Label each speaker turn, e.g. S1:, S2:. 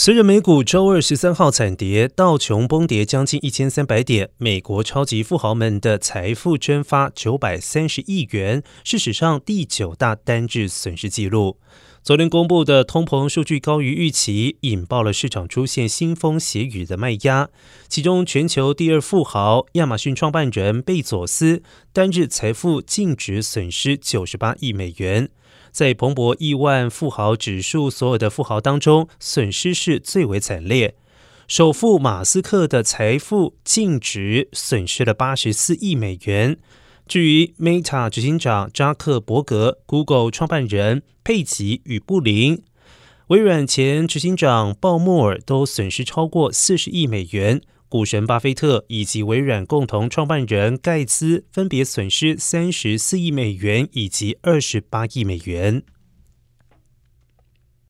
S1: 随着美股周二十三号惨跌，道琼崩跌将近一千三百点，美国超级富豪们的财富蒸发九百三十亿元，是史上第九大单日损失记录。昨天公布的通膨数据高于预期，引爆了市场出现腥风血雨的卖压。其中，全球第二富豪亚马逊创办人贝佐斯单日财富净值损失九十八亿美元。在彭博亿万富豪指数，所有的富豪当中，损失是最为惨烈。首富马斯克的财富净值损失了八十四亿美元。至于 Meta 执行长扎克伯格、Google 创办人佩奇与布林、微软前执行长鲍默尔都损失超过四十亿美元。股神巴菲特以及微软共同创办人盖茨分别损失三十四亿美元以及二十八亿美元。